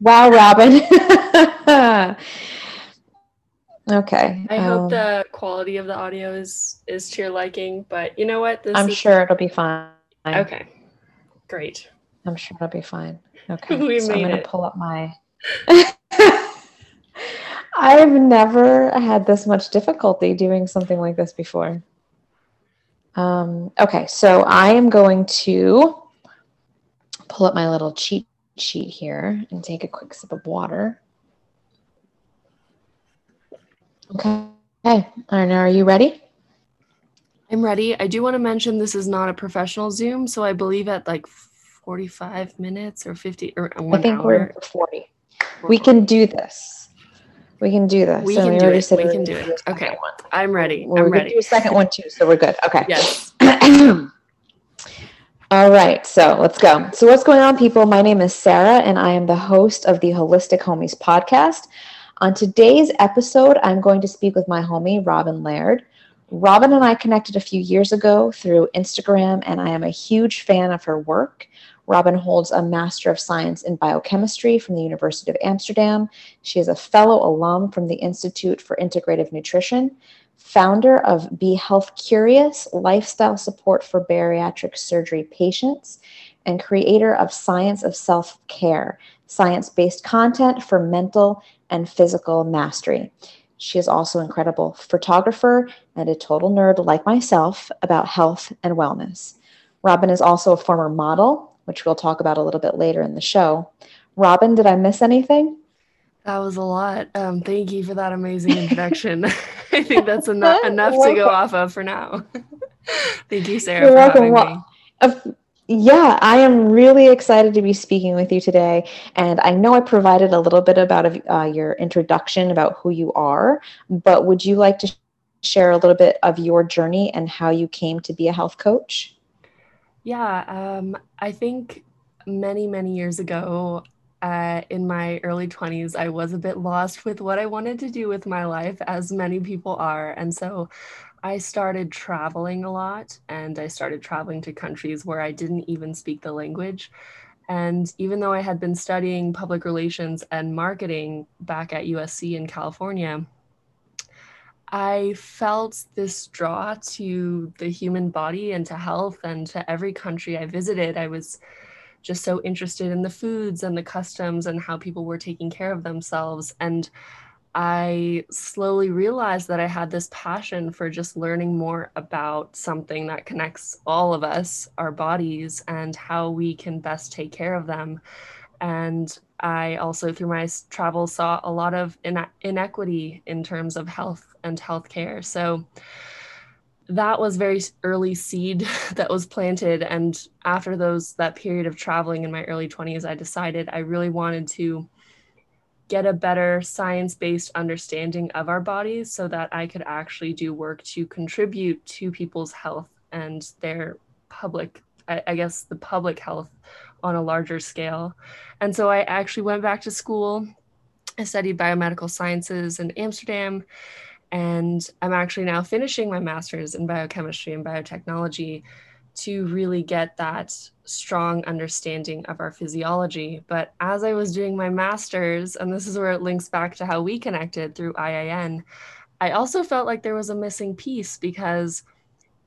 Wow, Robin. okay. I um, hope the quality of the audio is is to your liking, but you know what? This I'm is... sure it'll be fine. Okay. Great. I'm sure it'll be fine. Okay. we so made I'm gonna it. pull up my I've never had this much difficulty doing something like this before. Um, okay, so I am going to pull up my little cheat sheet here and take a quick sip of water. Okay. Right, now are you ready? I'm ready. I do want to mention this is not a professional Zoom, so I believe at like 45 minutes or 50 or one I think hour. we're 40. We can do this. We can do this. We so can do it. We can do it. Okay. I'm ready. Well, I'm ready. do a second one too, so we're good. Okay. Yes. All right, so let's go. So, what's going on, people? My name is Sarah, and I am the host of the Holistic Homies podcast. On today's episode, I'm going to speak with my homie, Robin Laird. Robin and I connected a few years ago through Instagram, and I am a huge fan of her work. Robin holds a Master of Science in Biochemistry from the University of Amsterdam. She is a fellow alum from the Institute for Integrative Nutrition founder of Be Health Curious Lifestyle Support for Bariatric Surgery Patients, and creator of Science of Self Care, science based content for mental and physical mastery. She is also an incredible photographer and a total nerd like myself about health and wellness. Robin is also a former model, which we'll talk about a little bit later in the show. Robin, did I miss anything? That was a lot. Um, thank you for that amazing introduction. I think that's enough enough to go off of for now. thank you, Sarah, You're for having well, me. Uh, yeah, I am really excited to be speaking with you today. And I know I provided a little bit about uh, your introduction about who you are, but would you like to share a little bit of your journey and how you came to be a health coach? Yeah, um, I think many, many years ago, uh, in my early 20s, I was a bit lost with what I wanted to do with my life, as many people are. And so I started traveling a lot and I started traveling to countries where I didn't even speak the language. And even though I had been studying public relations and marketing back at USC in California, I felt this draw to the human body and to health and to every country I visited. I was just so interested in the foods and the customs and how people were taking care of themselves. And I slowly realized that I had this passion for just learning more about something that connects all of us, our bodies, and how we can best take care of them. And I also, through my travels, saw a lot of inequity in terms of health and healthcare. So, that was very early seed that was planted and after those that period of traveling in my early 20s i decided i really wanted to get a better science-based understanding of our bodies so that i could actually do work to contribute to people's health and their public I, guess the public health on a larger scale. And so i actually went back to school i studied biomedical sciences in amsterdam and I'm actually now finishing my master's in biochemistry and biotechnology to really get that strong understanding of our physiology. But as I was doing my master's, and this is where it links back to how we connected through IIN, I also felt like there was a missing piece because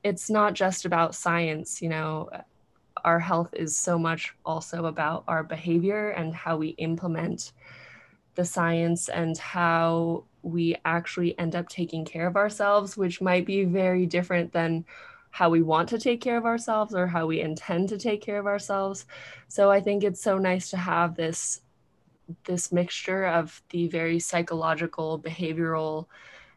it's not just about science, you know. Our health is so much also about our behavior and how we implement the science and how we actually end up taking care of ourselves, which might be very different than how we want to take care of ourselves or how we intend to take care of ourselves. So I think it's so nice to have this this mixture of the very psychological behavioral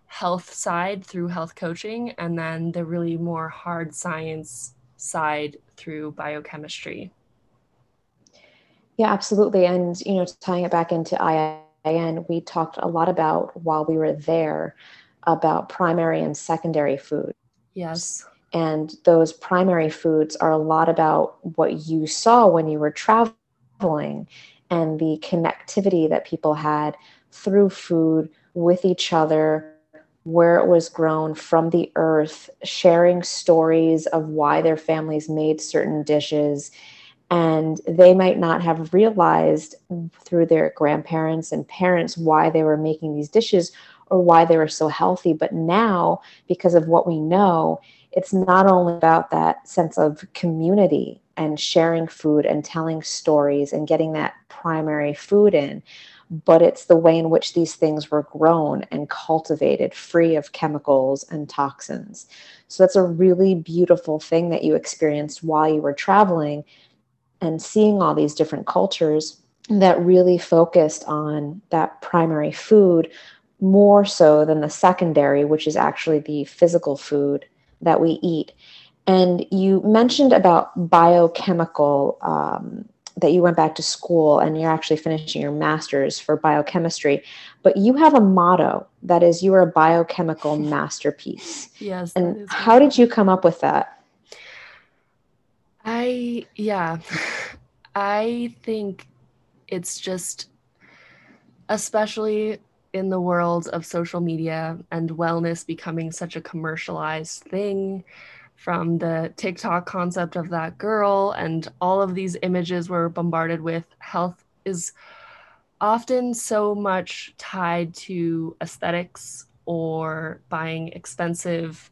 health side through health coaching and then the really more hard science side through biochemistry. Yeah, absolutely. And you know, tying it back into II and we talked a lot about while we were there about primary and secondary food. Yes. And those primary foods are a lot about what you saw when you were traveling and the connectivity that people had through food with each other, where it was grown from the earth, sharing stories of why their families made certain dishes and they might not have realized through their grandparents and parents why they were making these dishes or why they were so healthy. But now, because of what we know, it's not only about that sense of community and sharing food and telling stories and getting that primary food in, but it's the way in which these things were grown and cultivated free of chemicals and toxins. So that's a really beautiful thing that you experienced while you were traveling and seeing all these different cultures that really focused on that primary food more so than the secondary, which is actually the physical food that we eat. And you mentioned about biochemical, um, that you went back to school and you're actually finishing your master's for biochemistry. But you have a motto that is, you are a biochemical masterpiece. Yes. And how did you come up with that? I, yeah, I think it's just, especially in the world of social media and wellness becoming such a commercialized thing from the TikTok concept of that girl and all of these images we're bombarded with, health is often so much tied to aesthetics or buying expensive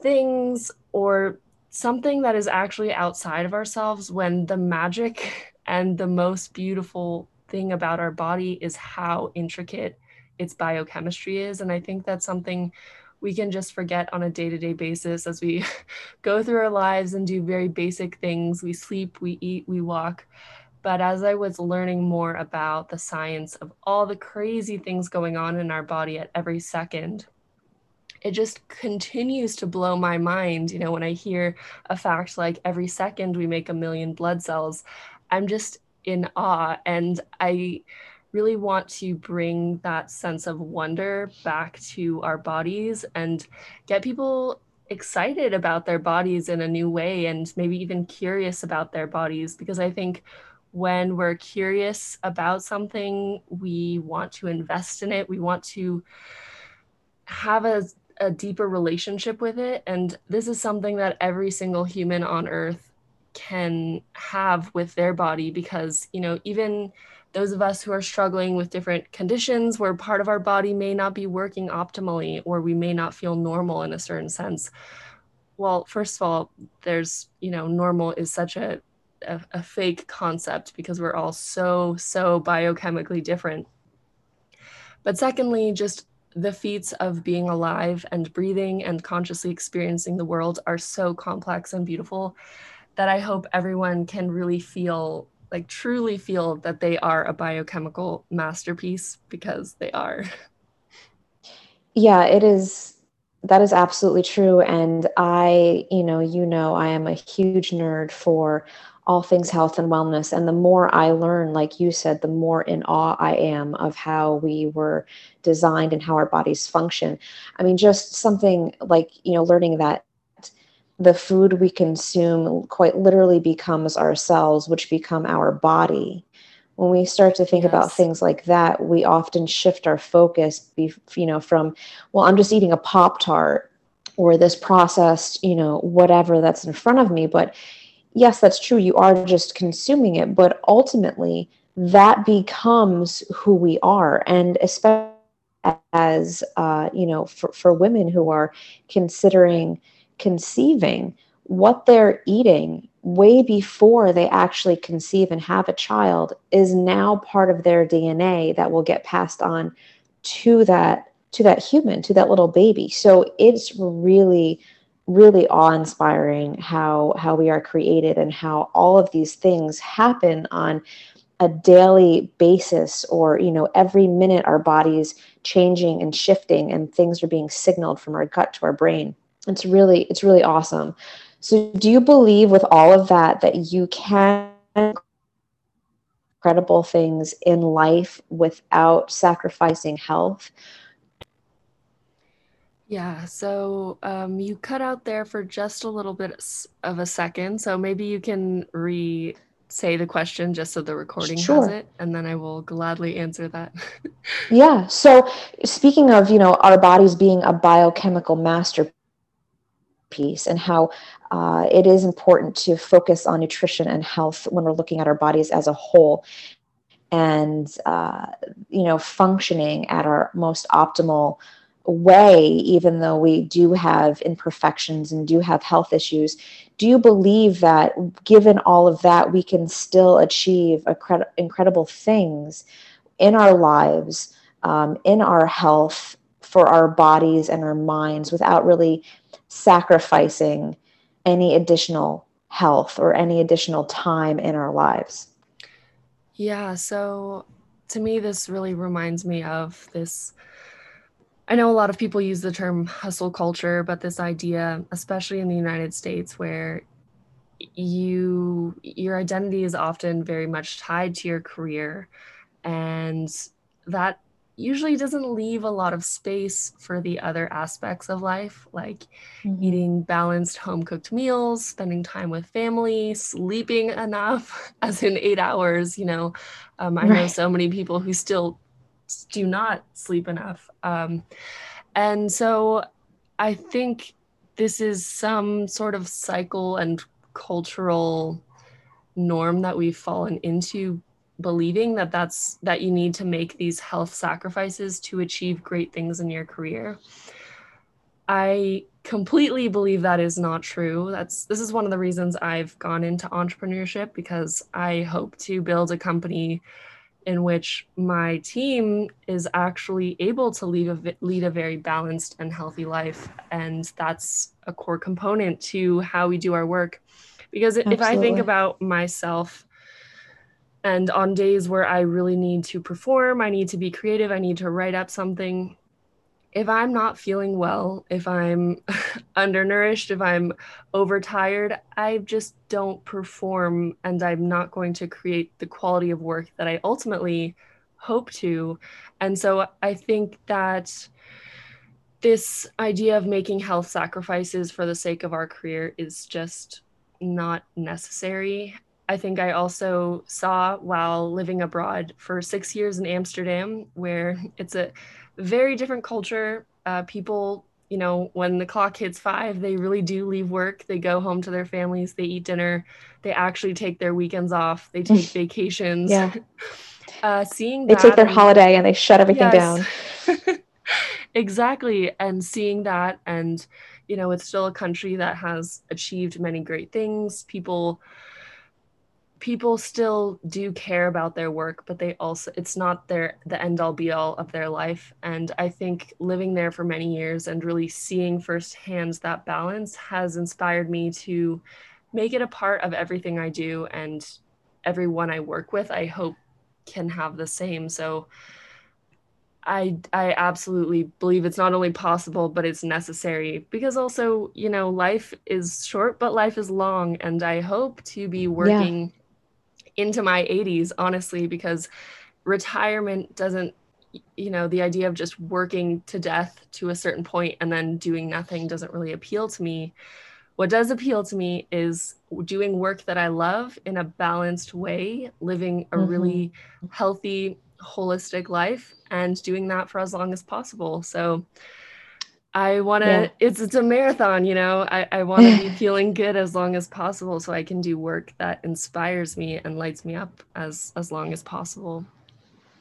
things or something that is actually outside of ourselves when the magic and the most beautiful thing about our body is how intricate its biochemistry is. And I think that's something we can just forget on a day to day basis as we go through our lives and do very basic things. We sleep, we eat, we walk. But as I was learning more about the science of all the crazy things going on in our body at every second, it just continues to blow my mind. You know, when I hear a fact like every second we make a million blood cells, I'm just in awe. And I really want to bring that sense of wonder back to our bodies and get people excited about their bodies in a new way and maybe even curious about their bodies because I think when we're curious about something, we want to invest in it. We want to have a, a deeper relationship with it. And this is something that every single human on earth can have with their body because, you know, even those of us who are struggling with different conditions where part of our body may not be working optimally or we may not feel normal in a certain sense well first of all there's you know normal is such a, a, a fake concept because we're all so so biochemically different but secondly just the feats of being alive and breathing and consciously experiencing the world are so complex and beautiful that I hope everyone can really feel like truly feel that they are a biochemical masterpiece because they are. Yeah, it is that is absolutely true and I, you know, you know I am a huge nerd for all things health and wellness and the more I learn like you said the more in awe I am of how we were designed and how our bodies function. I mean just something like, you know, learning that the food we consume quite literally becomes our cells, which become our body. When we start to think yes. about things like that, we often shift our focus, be, you know, from, well, I'm just eating a Pop Tart or this processed, you know, whatever that's in front of me. But yes, that's true. You are just consuming it. But ultimately, that becomes who we are. And especially as, uh, you know, for, for women who are considering, conceiving what they're eating way before they actually conceive and have a child is now part of their DNA that will get passed on to that to that human to that little baby so it's really really awe-inspiring how how we are created and how all of these things happen on a daily basis or you know every minute our bodies changing and shifting and things are being signaled from our gut to our brain. It's really it's really awesome. So do you believe with all of that that you can incredible things in life without sacrificing health yeah so um, you cut out there for just a little bit of a second so maybe you can re say the question just so the recording sure. has it and then i will gladly answer that yeah so speaking of you know our bodies being a biochemical master piece and how uh, it is important to focus on nutrition and health when we're looking at our bodies as a whole and uh, you know functioning at our most optimal way even though we do have imperfections and do have health issues do you believe that given all of that we can still achieve incredible things in our lives um, in our health for our bodies and our minds without really sacrificing any additional health or any additional time in our lives? Yeah so to me this really reminds me of this I know a lot of people use the term hustle culture, but this idea, especially in the United States, where you your identity is often very much tied to your career and that usually doesn't leave a lot of space for the other aspects of life like mm-hmm. eating balanced home cooked meals spending time with family sleeping enough as in eight hours you know um, i right. know so many people who still do not sleep enough. Um, and so I think this is some sort of cycle and cultural norm that we've fallen into believing that that's that you need to make these health sacrifices to achieve great things in your career i completely believe that is not true that's this is one of the reasons i've gone into entrepreneurship because i hope to build a company in which my team is actually able to lead a, lead a very balanced and healthy life. And that's a core component to how we do our work. Because Absolutely. if I think about myself, and on days where I really need to perform, I need to be creative, I need to write up something, if I'm not feeling well, if I'm undernourished, if I'm overtired, I just don't perform and I'm not going to create the quality of work that I ultimately hope to. And so I think that this idea of making health sacrifices for the sake of our career is just not necessary. I think I also saw while living abroad for six years in Amsterdam, where it's a very different culture. Uh, people, you know, when the clock hits five, they really do leave work. They go home to their families. They eat dinner. They actually take their weekends off. They take vacations. Yeah. Uh, seeing they take their and, holiday and they shut everything yes. down. exactly, and seeing that, and you know, it's still a country that has achieved many great things. People people still do care about their work but they also it's not their the end all be all of their life. And i think living there for many years and really seeing firsthand that balance has inspired me to make it a part of everything i do and everyone i work with i hope can have the same. So I I absolutely believe it's not only possible but it's necessary because also you know life is short but life is long. And I hope to be working into my 80s, honestly, because retirement doesn't, you know, the idea of just working to death to a certain point and then doing nothing doesn't really appeal to me. What does appeal to me is doing work that I love in a balanced way, living a mm-hmm. really healthy, holistic life, and doing that for as long as possible. So, I want to, yeah. it's, it's a marathon, you know, I, I want to be feeling good as long as possible so I can do work that inspires me and lights me up as, as long as possible.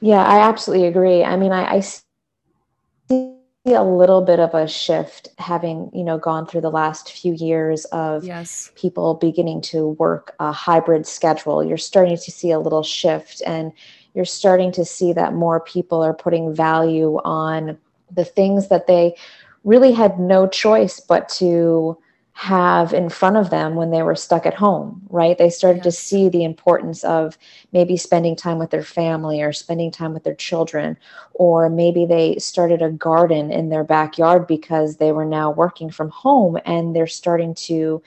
Yeah, I absolutely agree. I mean, I, I see a little bit of a shift having, you know, gone through the last few years of yes. people beginning to work a hybrid schedule. You're starting to see a little shift and you're starting to see that more people are putting value on the things that they really had no choice but to have in front of them when they were stuck at home, right? They started yes. to see the importance of maybe spending time with their family or spending time with their children, or maybe they started a garden in their backyard because they were now working from home and they're starting to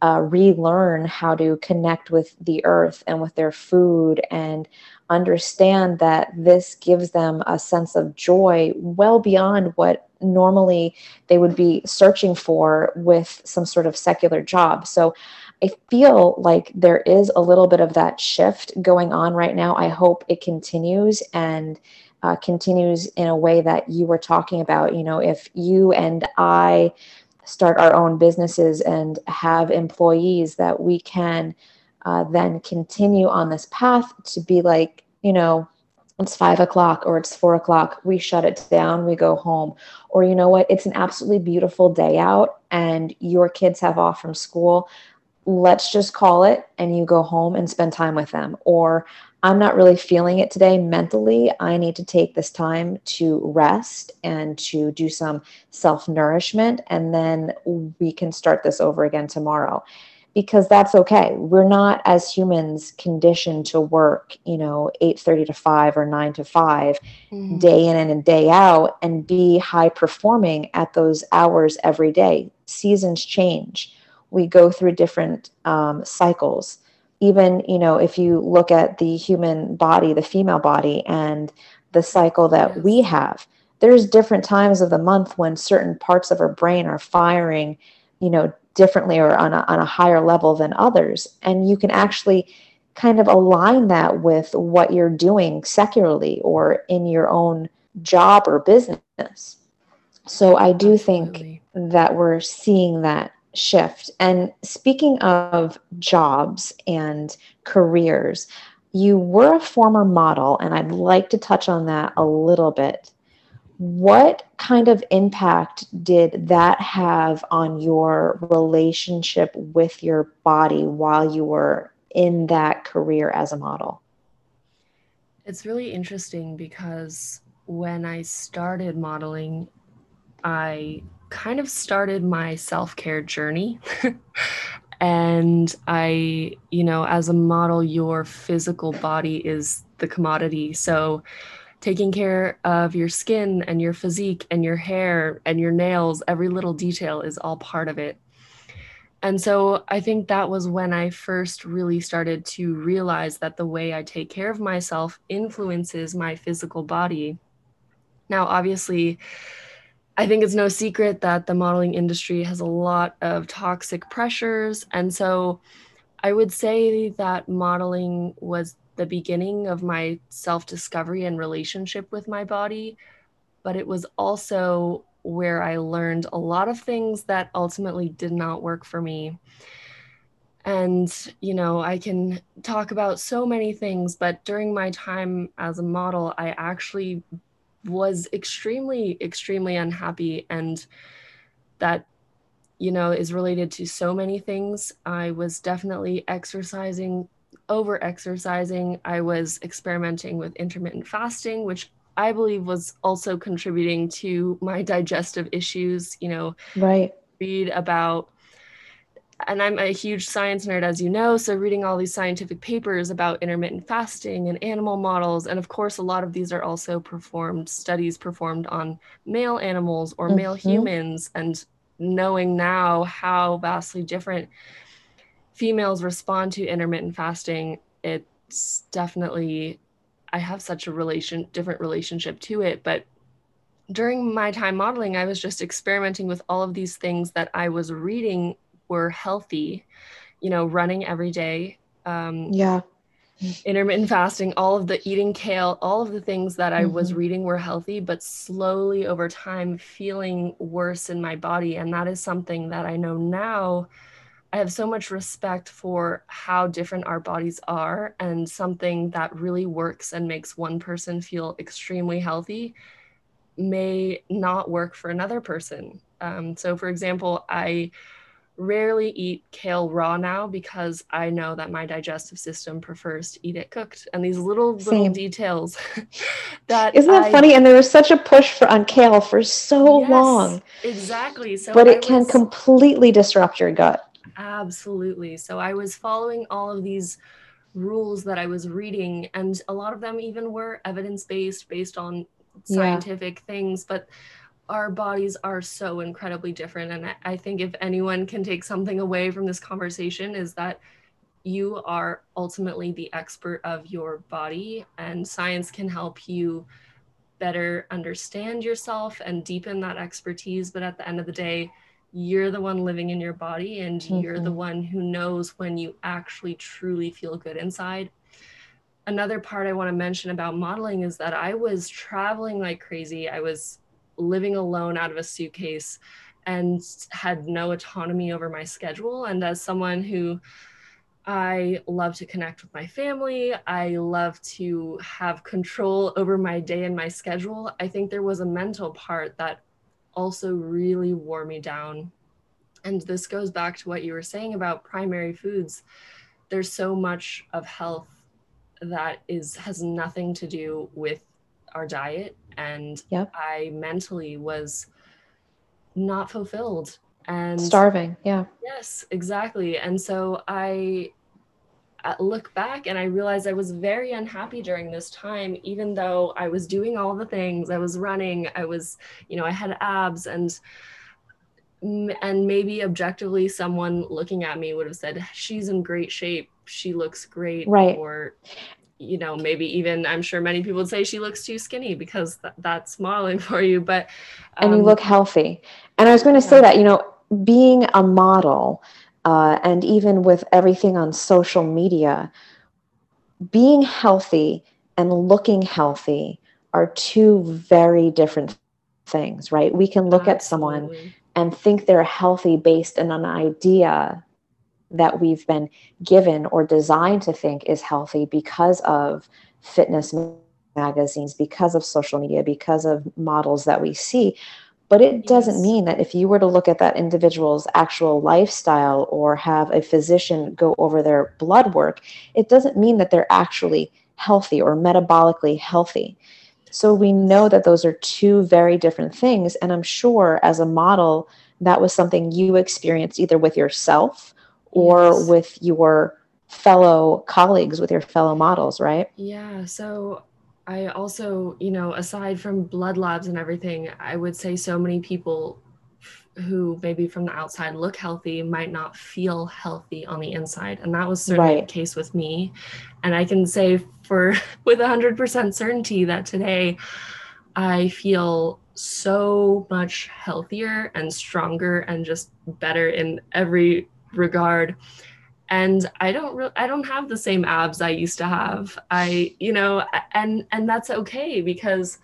uh, relearn how to connect with the earth and with their food and understand that this gives them a sense of joy well beyond what normally they would be searching for with some sort of secular job. So I feel like there is a little bit of that shift going on right now. I hope it continues and uh, continues in a way that you were talking about. You know, if you and I start our own businesses and have employees that we can uh, then continue on this path to be like, you know, it's five o'clock or it's four o'clock. We shut it down, we go home. Or, you know what, it's an absolutely beautiful day out and your kids have off from school. Let's just call it and you go home and spend time with them. Or, I'm not really feeling it today mentally. I need to take this time to rest and to do some self nourishment. And then we can start this over again tomorrow because that's okay. We're not as humans conditioned to work, you know, 8:30 to 5 or 9 to 5 mm-hmm. day in and day out and be high performing at those hours every day. Seasons change. We go through different um, cycles. Even, you know, if you look at the human body, the female body and the cycle that we have, there's different times of the month when certain parts of our brain are firing, you know, differently or on a, on a higher level than others. And you can actually kind of align that with what you're doing secularly or in your own job or business. So I do Absolutely. think that we're seeing that shift. And speaking of jobs and careers, you were a former model, and I'd like to touch on that a little bit what kind of impact did that have on your relationship with your body while you were in that career as a model? It's really interesting because when I started modeling, I kind of started my self care journey. and I, you know, as a model, your physical body is the commodity. So, taking care of your skin and your physique and your hair and your nails, every little detail is all part of it. And so I think that was when I first really started to realize that the way I take care of myself influences my physical body. Now, obviously, I think it's no secret that the modeling industry has a lot of toxic pressures. And so I would say that modeling was the beginning of my self discovery and relationship with my body, but it was also where I learned a lot of things that ultimately did not work for me. And, you know, I can talk about so many things, but during my time as a model, I actually was extremely, extremely unhappy. And that, you know, is related to so many things. I was definitely exercising over exercising. I was experimenting with intermittent fasting, which I believe was also contributing to my digestive issues. You know, right. Read about, and I'm a huge science nerd, as you know. So, reading all these scientific papers about intermittent fasting and animal models. And of course, a lot of these are also performed, studies performed on male animals or mm-hmm. male humans. And knowing now how vastly different females respond to intermittent fasting, it's definitely I have such a relation different relationship to it, but during my time modeling, I was just experimenting with all of these things that I was reading were healthy, you know, running every day. Um, yeah. Intermittent fasting, all of the eating kale, all of the things that I mm-hmm. was reading were healthy, but slowly over time feeling worse in my body. And that is something that I know now I have so much respect for how different our bodies are, and something that really works and makes one person feel extremely healthy may not work for another person. Um, so, for example, I rarely eat kale raw now because I know that my digestive system prefers to eat it cooked. And these little little Same. details that isn't that I, funny? And there was such a push for on kale for so yes, long. Exactly. So but it I can was, completely disrupt your gut. Absolutely. So I was following all of these rules that I was reading, and a lot of them even were evidence based, based on scientific yeah. things. But our bodies are so incredibly different. And I think if anyone can take something away from this conversation, is that you are ultimately the expert of your body, and science can help you better understand yourself and deepen that expertise. But at the end of the day, you're the one living in your body and mm-hmm. you're the mm-hmm. one who knows when you actually truly feel good inside. Another part I want to mention about modeling is that I was traveling like crazy. I was living alone out of a suitcase and had no autonomy over my schedule. And as someone who I love to connect with my family. I love to have control over my day and my schedule. I think there was a mental part that also really wore me down. And this goes back to what you were saying about primary foods. There's so much of health that is has nothing to do with our diet and yep. I mentally was not fulfilled and starving yeah yes exactly and so i look back and i realized i was very unhappy during this time even though i was doing all the things. I was running i was you know i had abs and and maybe objectively someone looking at me would have said she's in great shape. She looks great right. or you know maybe even i'm sure many people would say she looks too skinny because th- that's modeling for you but um, and you um, look healthy. And i was going to say that you know being a model uh, and even with everything on social media being healthy and looking healthy are two very different things right we can look Absolutely. at someone and think they're healthy based on an idea that we've been given or designed to think is healthy because of fitness magazines, because of social media, because of models that we see. But it doesn't mean that if you were to look at that individual's actual lifestyle or have a physician go over their blood work, it doesn't mean that they're actually healthy or metabolically healthy. So we know that those are two very different things. And I'm sure as a model, that was something you experienced either with yourself or yes. with your fellow colleagues, with your fellow models, right? Yeah. So I also, you know, aside from blood labs and everything, I would say so many people who maybe from the outside look healthy might not feel healthy on the inside. And that was certainly right. the case with me. And I can say for with 100% certainty that today I feel so much healthier and stronger and just better in every regard and i don't i don't have the same abs i used to have. I you know and and that's okay because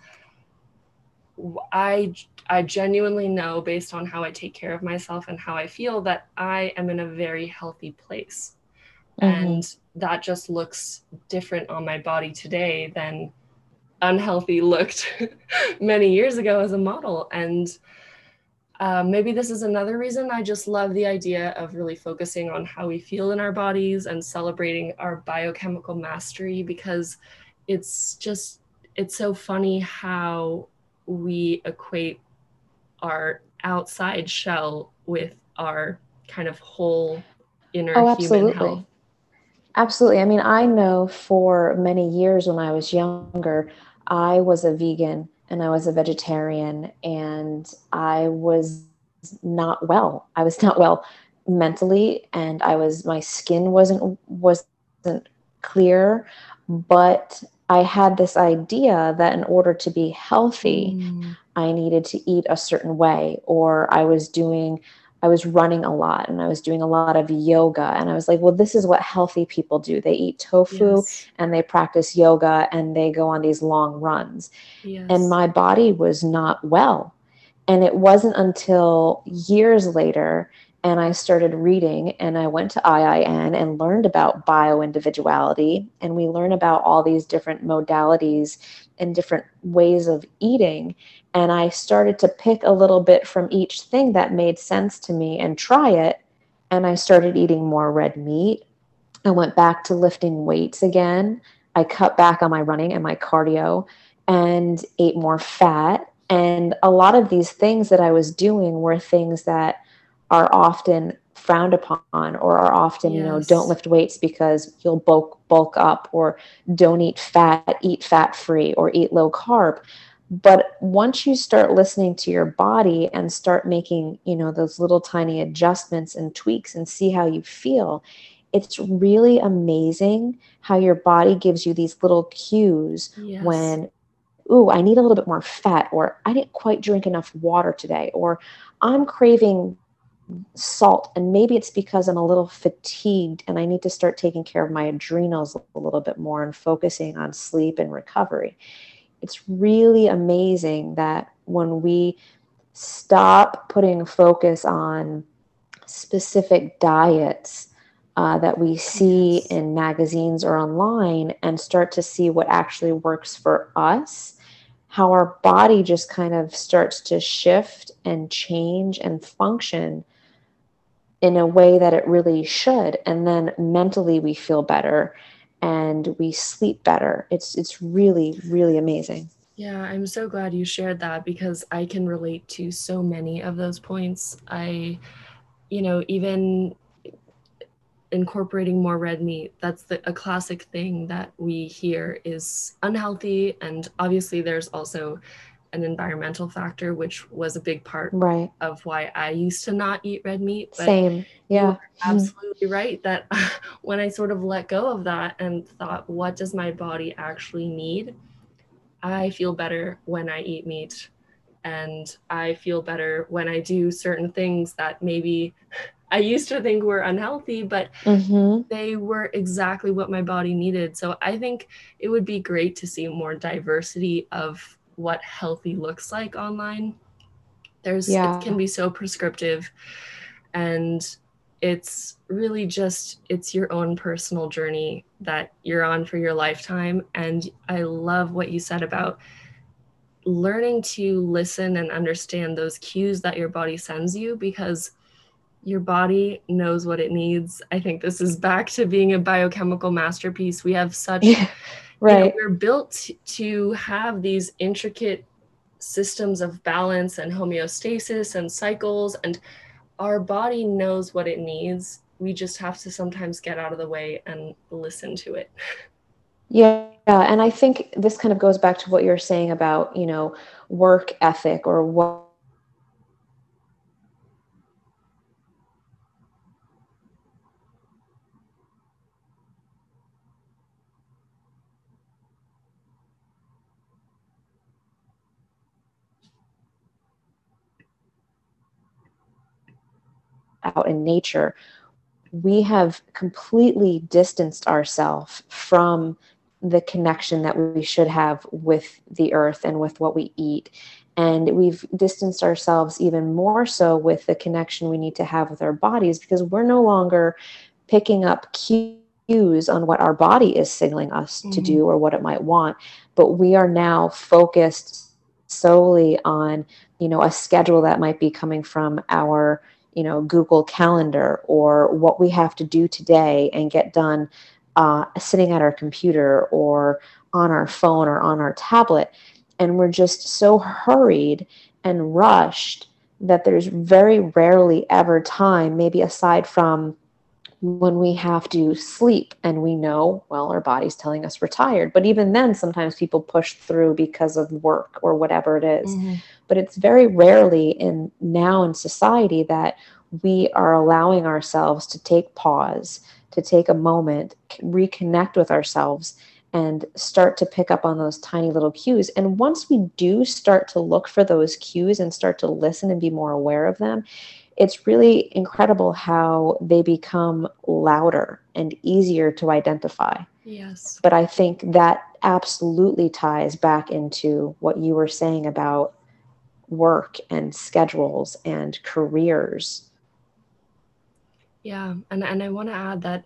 i i genuinely know based on how i take care of myself and how i feel that i am in a very healthy place. Mm-hmm. and that just looks different on my body today than unhealthy looked many years ago as a model. And um, maybe this is another reason I just love the idea of really focusing on how we feel in our bodies and celebrating our biochemical mastery because it's just, it's so funny how we equate our outside shell with our kind of whole inner oh, human health. Absolutely. I mean, I know for many years when I was younger, I was a vegan and I was a vegetarian and I was not well. I was not well mentally and I was my skin wasn't wasn't clear, but I had this idea that in order to be healthy, mm. I needed to eat a certain way or I was doing I was running a lot and I was doing a lot of yoga. And I was like, well, this is what healthy people do. They eat tofu yes. and they practice yoga and they go on these long runs. Yes. And my body was not well. And it wasn't until years later and I started reading and I went to IIN and learned about bio individuality. And we learn about all these different modalities and different ways of eating. And I started to pick a little bit from each thing that made sense to me and try it. And I started eating more red meat. I went back to lifting weights again. I cut back on my running and my cardio and ate more fat. And a lot of these things that I was doing were things that are often frowned upon or are often yes. you know don't lift weights because you'll bulk bulk up or don't eat fat eat fat free or eat low carb but once you start listening to your body and start making you know those little tiny adjustments and tweaks and see how you feel it's really amazing how your body gives you these little cues yes. when ooh i need a little bit more fat or i didn't quite drink enough water today or i'm craving salt and maybe it's because i'm a little fatigued and i need to start taking care of my adrenals a little bit more and focusing on sleep and recovery it's really amazing that when we stop putting focus on specific diets uh, that we see yes. in magazines or online and start to see what actually works for us, how our body just kind of starts to shift and change and function in a way that it really should. And then mentally we feel better and we sleep better. It's it's really, really amazing. Yeah, I'm so glad you shared that because I can relate to so many of those points. I, you know, even incorporating more red meat that's the, a classic thing that we hear is unhealthy and obviously there's also an environmental factor which was a big part right. of why i used to not eat red meat same yeah absolutely mm. right that when i sort of let go of that and thought what does my body actually need i feel better when i eat meat and i feel better when i do certain things that maybe I used to think were unhealthy, but mm-hmm. they were exactly what my body needed. So I think it would be great to see more diversity of what healthy looks like online. There's yeah. it can be so prescriptive and it's really just it's your own personal journey that you're on for your lifetime and I love what you said about learning to listen and understand those cues that your body sends you because your body knows what it needs. I think this is back to being a biochemical masterpiece. We have such, yeah, right. You know, we're built to have these intricate systems of balance and homeostasis and cycles, and our body knows what it needs. We just have to sometimes get out of the way and listen to it. Yeah, and I think this kind of goes back to what you're saying about, you know, work ethic or what out in nature, we have completely distanced ourselves from the connection that we should have with the earth and with what we eat. And we've distanced ourselves even more so with the connection we need to have with our bodies because we're no longer picking up cues on what our body is signaling us mm-hmm. to do or what it might want. But we are now focused solely on, you know, a schedule that might be coming from our you know google calendar or what we have to do today and get done uh, sitting at our computer or on our phone or on our tablet. And we're just so hurried and rushed that there's very rarely ever time maybe aside from when we have to sleep and we know well our body's telling us we're tired but even then sometimes people push through because of work or whatever it is. Mm-hmm. but it's very rarely in now in society that we are allowing ourselves to take pause to take a moment reconnect with ourselves and start to pick up on those tiny little cues and once we do start to look for those cues and start to listen and be more aware of them it's really incredible how they become louder and easier to identify. Yes. But I think that absolutely ties back into what you were saying about work and schedules and careers. Yeah, and and I want to add that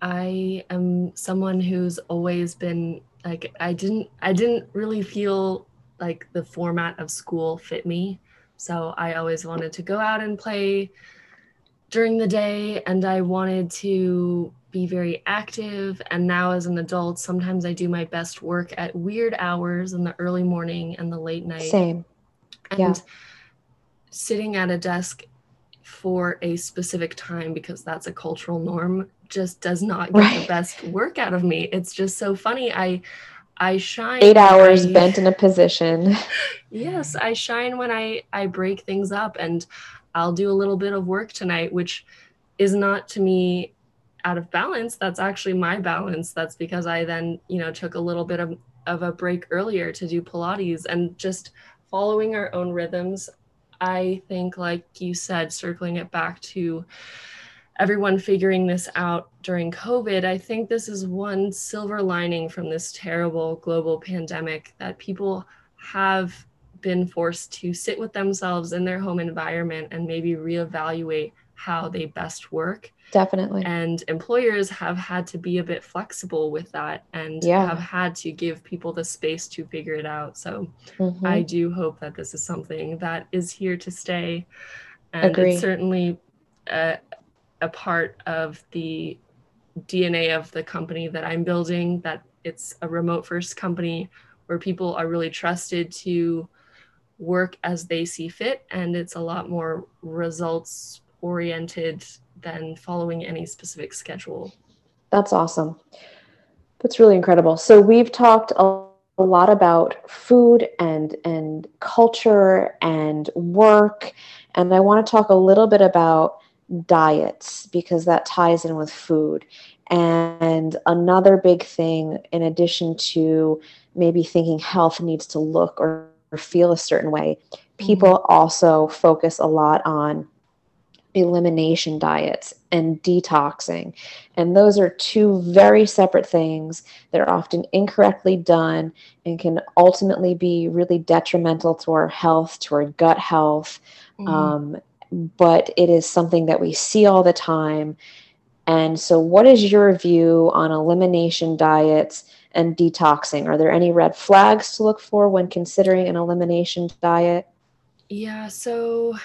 I am someone who's always been like I didn't I didn't really feel like the format of school fit me. So I always wanted to go out and play during the day and I wanted to be very active. And now, as an adult, sometimes I do my best work at weird hours in the early morning and the late night. Same. And yeah. sitting at a desk for a specific time because that's a cultural norm just does not get right. the best work out of me. It's just so funny. I I shine. Eight hours I, bent in a position. yes, I shine when I I break things up, and I'll do a little bit of work tonight, which is not to me out of balance. That's actually my balance. That's because I then you know took a little bit of of a break earlier to do Pilates and just following our own rhythms. I think, like you said, circling it back to everyone figuring this out during COVID, I think this is one silver lining from this terrible global pandemic that people have been forced to sit with themselves in their home environment and maybe reevaluate how they best work. Definitely. And employers have had to be a bit flexible with that and yeah. have had to give people the space to figure it out. So mm-hmm. I do hope that this is something that is here to stay. And Agree. it's certainly a, a part of the DNA of the company that I'm building, that it's a remote first company where people are really trusted to work as they see fit. And it's a lot more results oriented than following any specific schedule. That's awesome. That's really incredible. So we've talked a, lot about food and and culture and work and I want to talk a little bit about diets because that ties in with food. And another big thing, in addition to maybe thinking health needs to look or, or feel a certain way, people mm-hmm. also focus a lot on elimination diets and detoxing. And those are two very separate things that are often incorrectly done and can ultimately be really detrimental to our health, to our gut health. Mm-hmm. Um, but it is something that we see all the time. And so, what is your view on elimination diets and detoxing? Are there any red flags to look for when considering an elimination diet? Yeah, so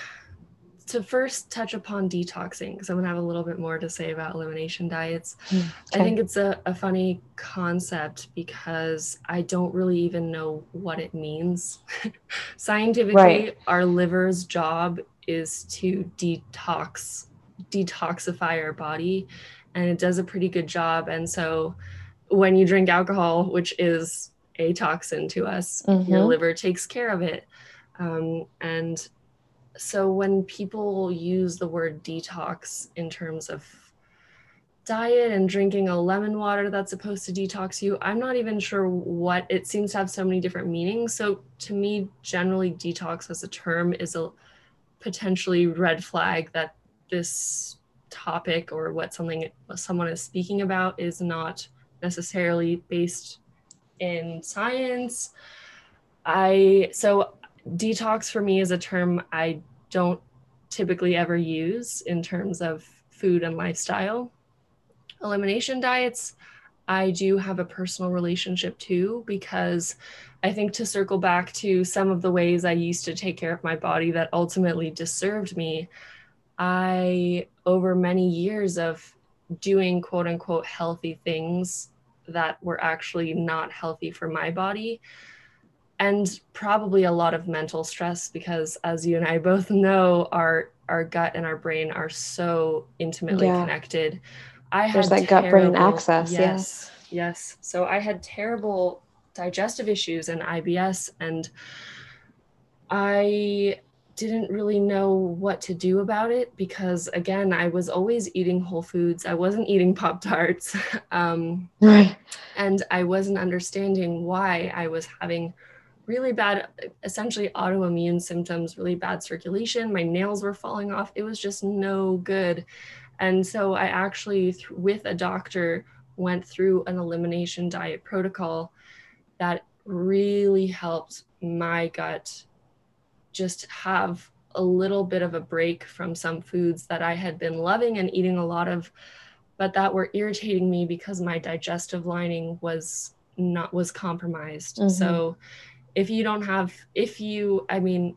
to first touch upon detoxing, because I'm going to have a little bit more to say about elimination diets. Okay. Hmm, I think it's a, a funny concept because I don't really even know what it means. Scientifically, right. our liver's job is to detox, detoxify our body, and it does a pretty good job. And so when you drink alcohol, which is a toxin to us, mm-hmm. your liver takes care of it. Um, and so when people use the word detox in terms of diet and drinking a lemon water that's supposed to detox you, I'm not even sure what it seems to have so many different meanings. So to me, generally, detox as a term is a potentially red flag that this topic or what something someone is speaking about is not necessarily based in science. I so detox for me is a term I don't typically ever use in terms of food and lifestyle. Elimination diets, I do have a personal relationship to because I think to circle back to some of the ways I used to take care of my body that ultimately disturbed me, I, over many years of doing quote unquote healthy things that were actually not healthy for my body, and probably a lot of mental stress because as you and I both know our our gut and our brain are so intimately yeah. connected. I There's that terrible, gut brain axis. Yes. Yes. So I had terrible digestive issues and IBS and I didn't really know what to do about it because again i was always eating whole foods i wasn't eating pop tarts um, right. and i wasn't understanding why i was having really bad, essentially autoimmune symptoms, really bad circulation. My nails were falling off. It was just no good. And so I actually, with a doctor, went through an elimination diet protocol that really helped my gut just have a little bit of a break from some foods that I had been loving and eating a lot of, but that were irritating me because my digestive lining was not was compromised. Mm-hmm. So if you don't have if you i mean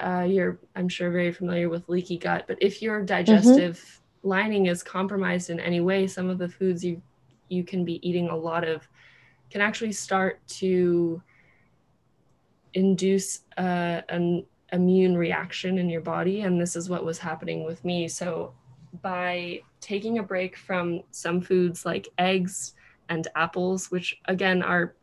uh, you're i'm sure very familiar with leaky gut but if your digestive mm-hmm. Lining is compromised in any way some of the foods you you can be eating a lot of can actually start to induce an immune reaction in your body and this is what was happening with me. So by taking a break from some foods like eggs and apples, which again are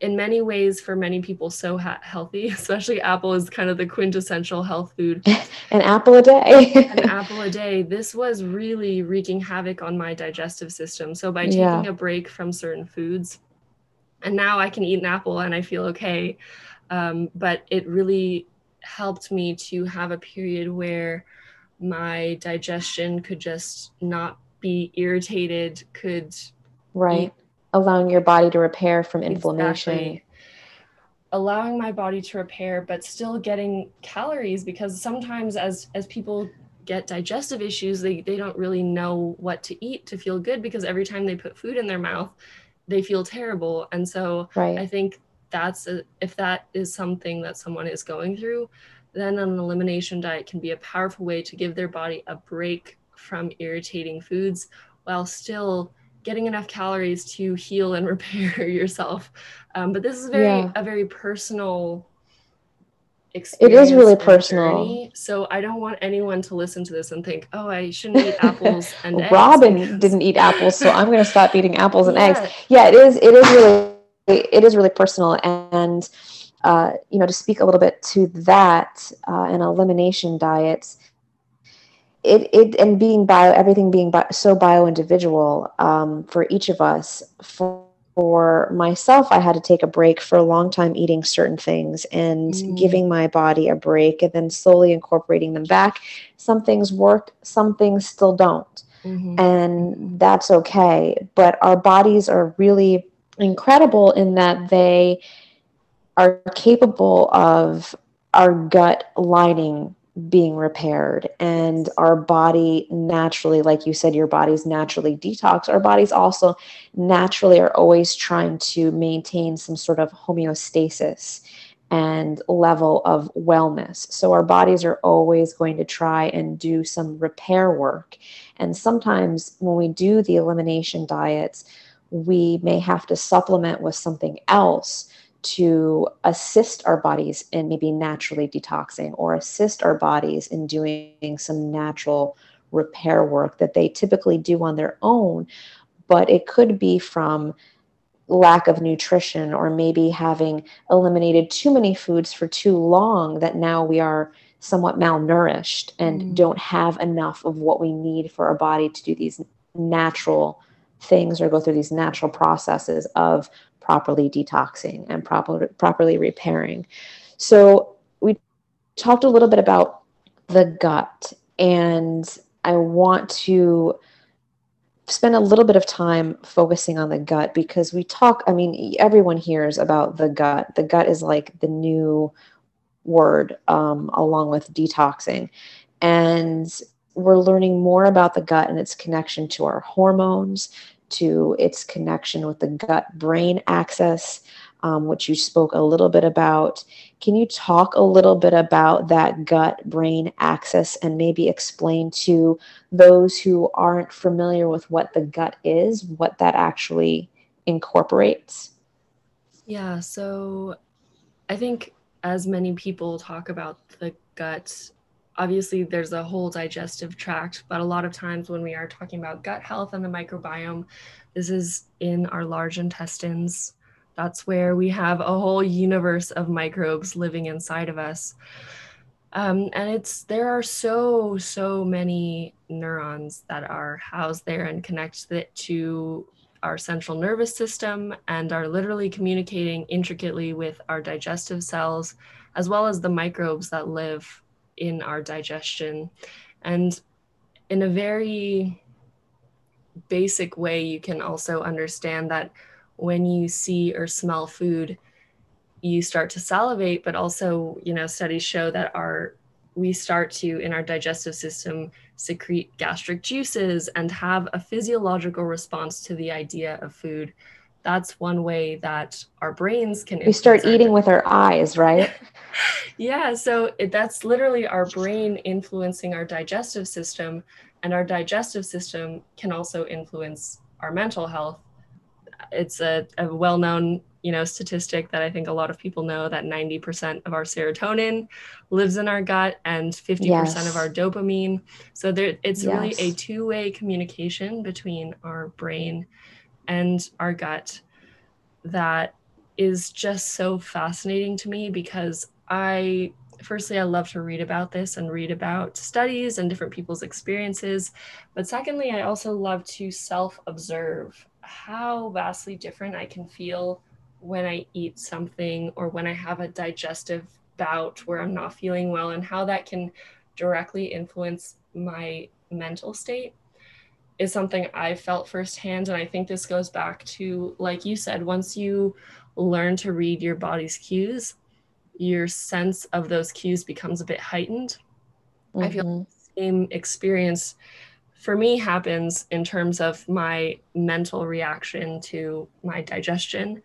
in many ways for many people so ha- healthy, especially apple is kind of the quintessential health food. An apple a day. An apple a day. This was really wreaking havoc on my digestive system. So by taking yeah. a break from certain foods, and now I can eat an apple and I feel okay. Um, but it really helped me to have a period where my digestion could just not be irritated, could right allowing your body to repair from inflammation. Exactly. allowing my body to repair but still getting calories because sometimes as as people get digestive issues they, they don't really know what to eat to feel good because every time they put food in their mouth they feel terrible and so right. i think that's a, if that is something that someone is going through then an elimination diet can be a powerful way to give their body a break from irritating foods while still getting enough calories to heal and repair yourself. Um, but this is very yeah. a very personal experience. It is really personal. Journey. So I don't want anyone to listen to this and think, "Oh, I shouldn't eat apples and eggs." Robin didn't eat apples, so I'm going to stop eating apples and yeah. eggs. Yeah, it is. It is really. It is really personal, and uh, you know, to speak a little bit to that, uh, an elimination diets it, it and being bio everything being bio, so bio individual um, for each of us. For, for myself i had to take a break for a long time eating certain things and mm. giving my body a break and then slowly incorporating them back. Some things work some things still don't. Mm-hmm. and that's okay. But our bodies are really incredible in that they are capable of our gut lining being repaired. And our body naturally like you said your body's naturally detox our bodies also naturally are always trying to maintain some sort of homeostasis and level of wellness. So our bodies are always going to try and do some repair work. And sometimes when we do the elimination diets we may have to supplement with something else to assist our bodies in maybe naturally detoxing or assist our bodies in doing some natural repair work that they typically do on their own. But it could be from lack of nutrition or maybe having eliminated too many foods for too long that now we are somewhat malnourished and mm. don't have enough of what we need for our body to do these natural things or go through these natural processes of properly detoxing and proper, properly repairing. So we talked a little bit about the gut, and I want to spend a little bit of time focusing on the gut because we talk, I mean, everyone hears about the gut. The gut is like the new word um, along with detoxing. And we're learning more about the gut and its connection to our hormones, to its connection with the gut brain axis, um, which you spoke a little bit about. Can you talk a little bit about that gut brain axis and maybe explain to those who aren't familiar with what the gut is, what that actually incorporates? Yeah, so I think as many people talk about the gut obviously there's a whole digestive tract, but a lot of times when we are talking about gut health and the microbiome, this is in our large intestines. That's where we have a whole universe of microbes living inside of us. Um, and it's there are so so many neurons that are housed there and connect it to our central nervous system and are literally communicating intricately with our digestive cells as well as the microbes that live in our digestion. And in a very basic way, you can also understand that when you see or smell food, you start to salivate, but also, you know, studies show that our we start to in our digestive system secrete gastric juices and have a physiological response to the idea of food. That's one way that our brains can we start eating with our eyes right yeah so it, that's literally our brain influencing our digestive system and our digestive system can also influence our mental health it's a, a well-known you know statistic that i think a lot of people know that 90% of our serotonin lives in our gut and 50% yes. of our dopamine so there it's yes. really a two-way communication between our brain and our gut that is just so fascinating to me because I firstly I love to read about this and read about studies and different people's experiences but secondly I also love to self observe how vastly different I can feel when I eat something or when I have a digestive bout where I'm not feeling well and how that can directly influence my mental state is something I felt firsthand. And I think this goes back to, like you said, once you learn to read your body's cues, your sense of those cues becomes a bit heightened. Mm-hmm. I feel like mm-hmm. the same experience for me happens in terms of my mental reaction to my digestion.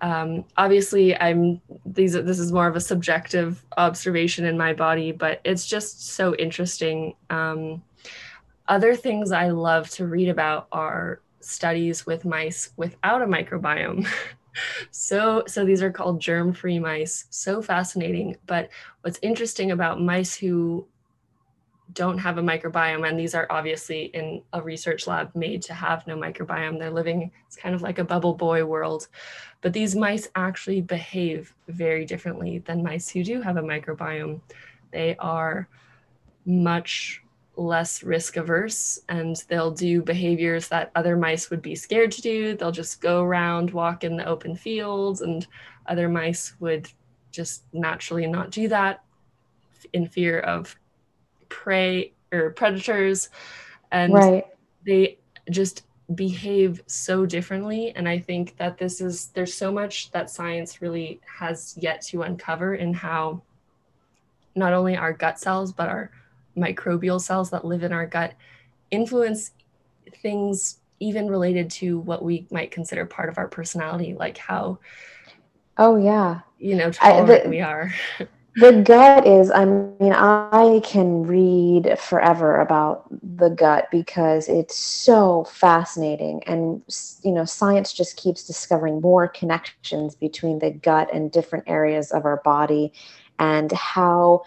Um, obviously, I'm these. This is more of a subjective observation in my body, but it's just so interesting. Um, other things I love to read about are studies with mice without a microbiome. so so these are called germ-free mice. So fascinating. But what's interesting about mice who don't have a microbiome and these are obviously in a research lab made to have no microbiome they're living it's kind of like a bubble boy world but these mice actually behave very differently than mice who do have a microbiome they are much less risk averse and they'll do behaviors that other mice would be scared to do. They'll just go around, walk in the open fields, and other mice would just naturally not do that in fear of prey or predators. And right. they just behave so differently. And I think that this is, there's so much that science really has yet to uncover in how not only our gut cells, but our microbial cells that live in our gut influence things even related to what we might consider part of our personality, like how oh yeah. you know tolerant I, the, we are. The gut is i mean i can read forever about the gut because it's so fascinating and you know science just keeps discovering more connections between the gut and different areas of our body and how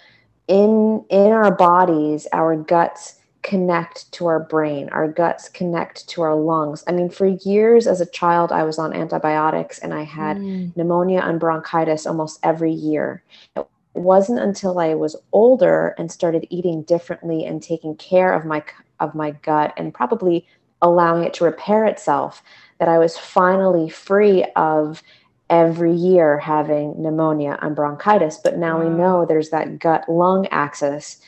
in in our bodies our guts connect to our brain our guts connect to our lungs i mean for years as a child i was on antibiotics and i had mm. pneumonia and bronchitis almost every year it wasn't until i was older and started eating differently and taking care of my of my gut and probably allowing it to repair itself that i was finally free of every year having pneumonia and bronchitis, but now wow. we know there's that gut lung axis.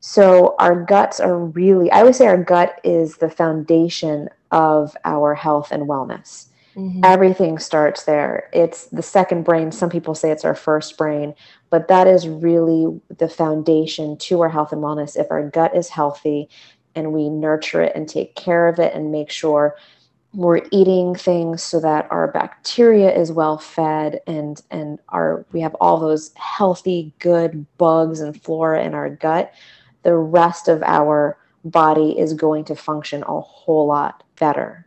So our guts are really, I would say our gut is the foundation of our health and wellness. Mm-hmm. Everything starts there. It's the second brain. Some people say it's our first brain, but that is really the foundation to our health and wellness. If our gut is healthy and we nurture it and take care of it and make sure we're eating things so that our bacteria is well fed and and our we have all those healthy good bugs and flora in our gut the rest of our body is going to function a whole lot better.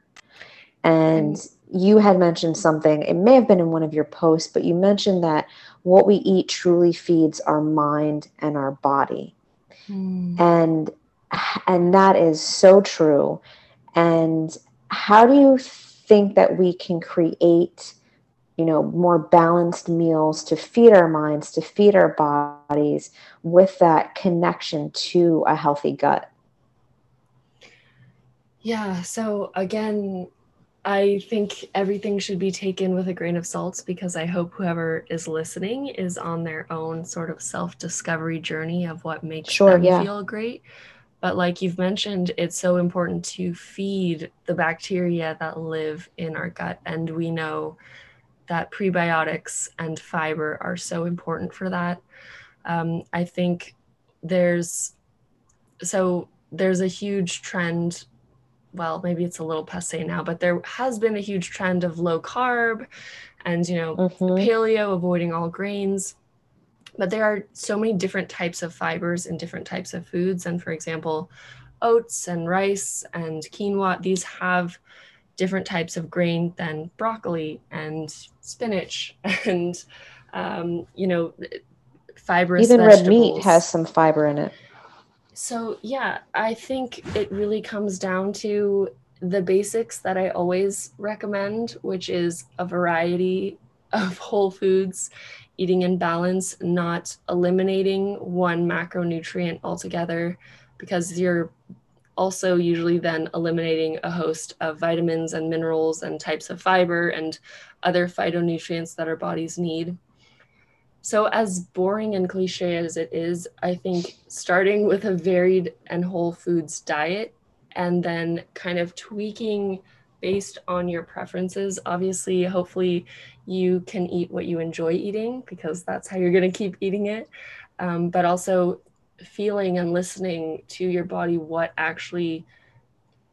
And you had mentioned something it may have been in one of your posts but you mentioned that what we eat truly feeds our mind and our body. Mm. and and that is so true. And how do you think that we can create you know more balanced meals to feed our minds to feed our bodies with that connection to a healthy gut yeah so again i think everything should be taken with a grain of salt because i hope whoever is listening is on their own sort of self-discovery journey of what makes sure, them yeah. feel great but like you've mentioned, it's so important to feed the bacteria that live in our gut. And we know that prebiotics and fiber are so important for that. Um, I think there's so there's a huge trend. Well, maybe it's a little passe now, but there has been a huge trend of low carb and, you know, mm-hmm. paleo, avoiding all grains but there are so many different types of fibers in different types of foods. And for example, oats and rice and quinoa, these have different types of grain than broccoli and spinach and, um, you know, fibrous Even vegetables. red meat has some fiber in it. So, yeah, I think it really comes down to the basics that I always recommend, which is a variety of whole foods eating in balance, not eliminating one macronutrient altogether, because you're also usually then eliminating a host of vitamins and minerals and types of fiber and other phytonutrients that our bodies need. So, as boring and cliche as it is, I think starting with a varied and whole foods diet and then kind of tweaking based on your preferences. Obviously, hopefully, you can eat what you enjoy eating because that's how you're going to keep eating it. Um, but also feeling and listening to your body what actually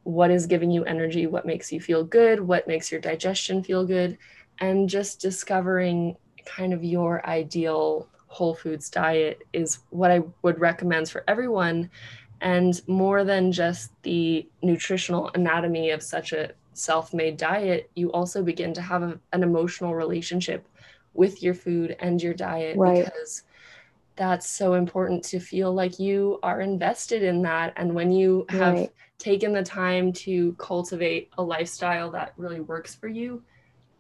what is giving you energy what makes you feel good what makes your digestion feel good and just discovering kind of your ideal whole foods diet is what i would recommend for everyone and more than just the nutritional anatomy of such a self-made diet you also begin to have a, an emotional relationship with your food and your diet right. because that's so important to feel like you are invested in that and when you have right. taken the time to cultivate a lifestyle that really works for you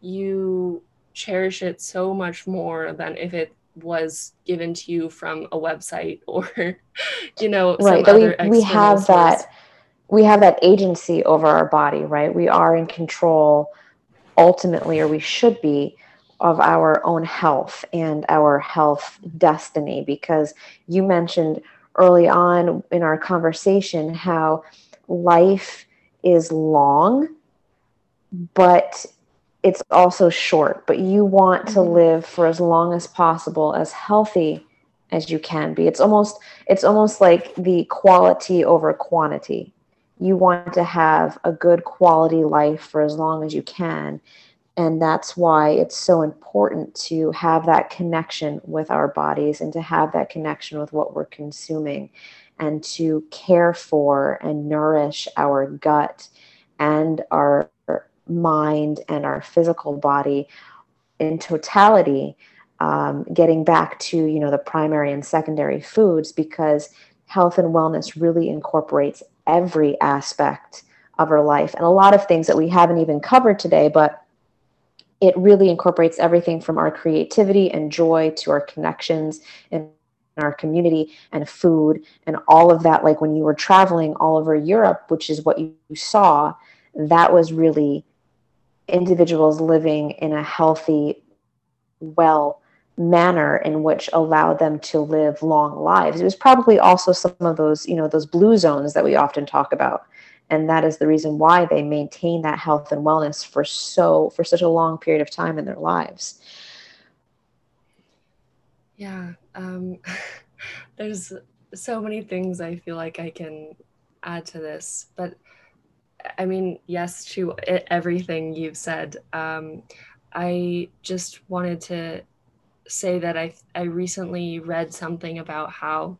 you cherish it so much more than if it was given to you from a website or you know right that we, we have source. that we have that agency over our body right? We are in control ultimately or we should be of our own health and our health destiny. Because you mentioned early on in our conversation how life is long but it's also short. But you want to mm-hmm. live for as long as possible as healthy as you can be. It's almost it's almost like the quality over quantity you want to have a good quality life for as long as you can. And that's why it's so important to have that connection with our bodies and to have that connection with what we're consuming and to care for and nourish our gut and our mind and our physical body in totality um, getting back to you know the primary and secondary foods because health and wellness really incorporates every aspect of our life. And a lot of things that we haven't even covered today but it really incorporates everything from our creativity and joy to our connections in our community and food and all of that. Like when you were traveling all over europe which is what you saw that was really individuals living in a healthy well manner in which allowed them to live long lives. It was probably also some of those you know those blue zones that we often talk about. And that is the reason why they maintain that health and wellness for so for such a long period of time in their lives. Yeah um, there's so many things i feel like i can add to this but i mean yes to everything you've said. Um, i just wanted to say that i i recently read something about how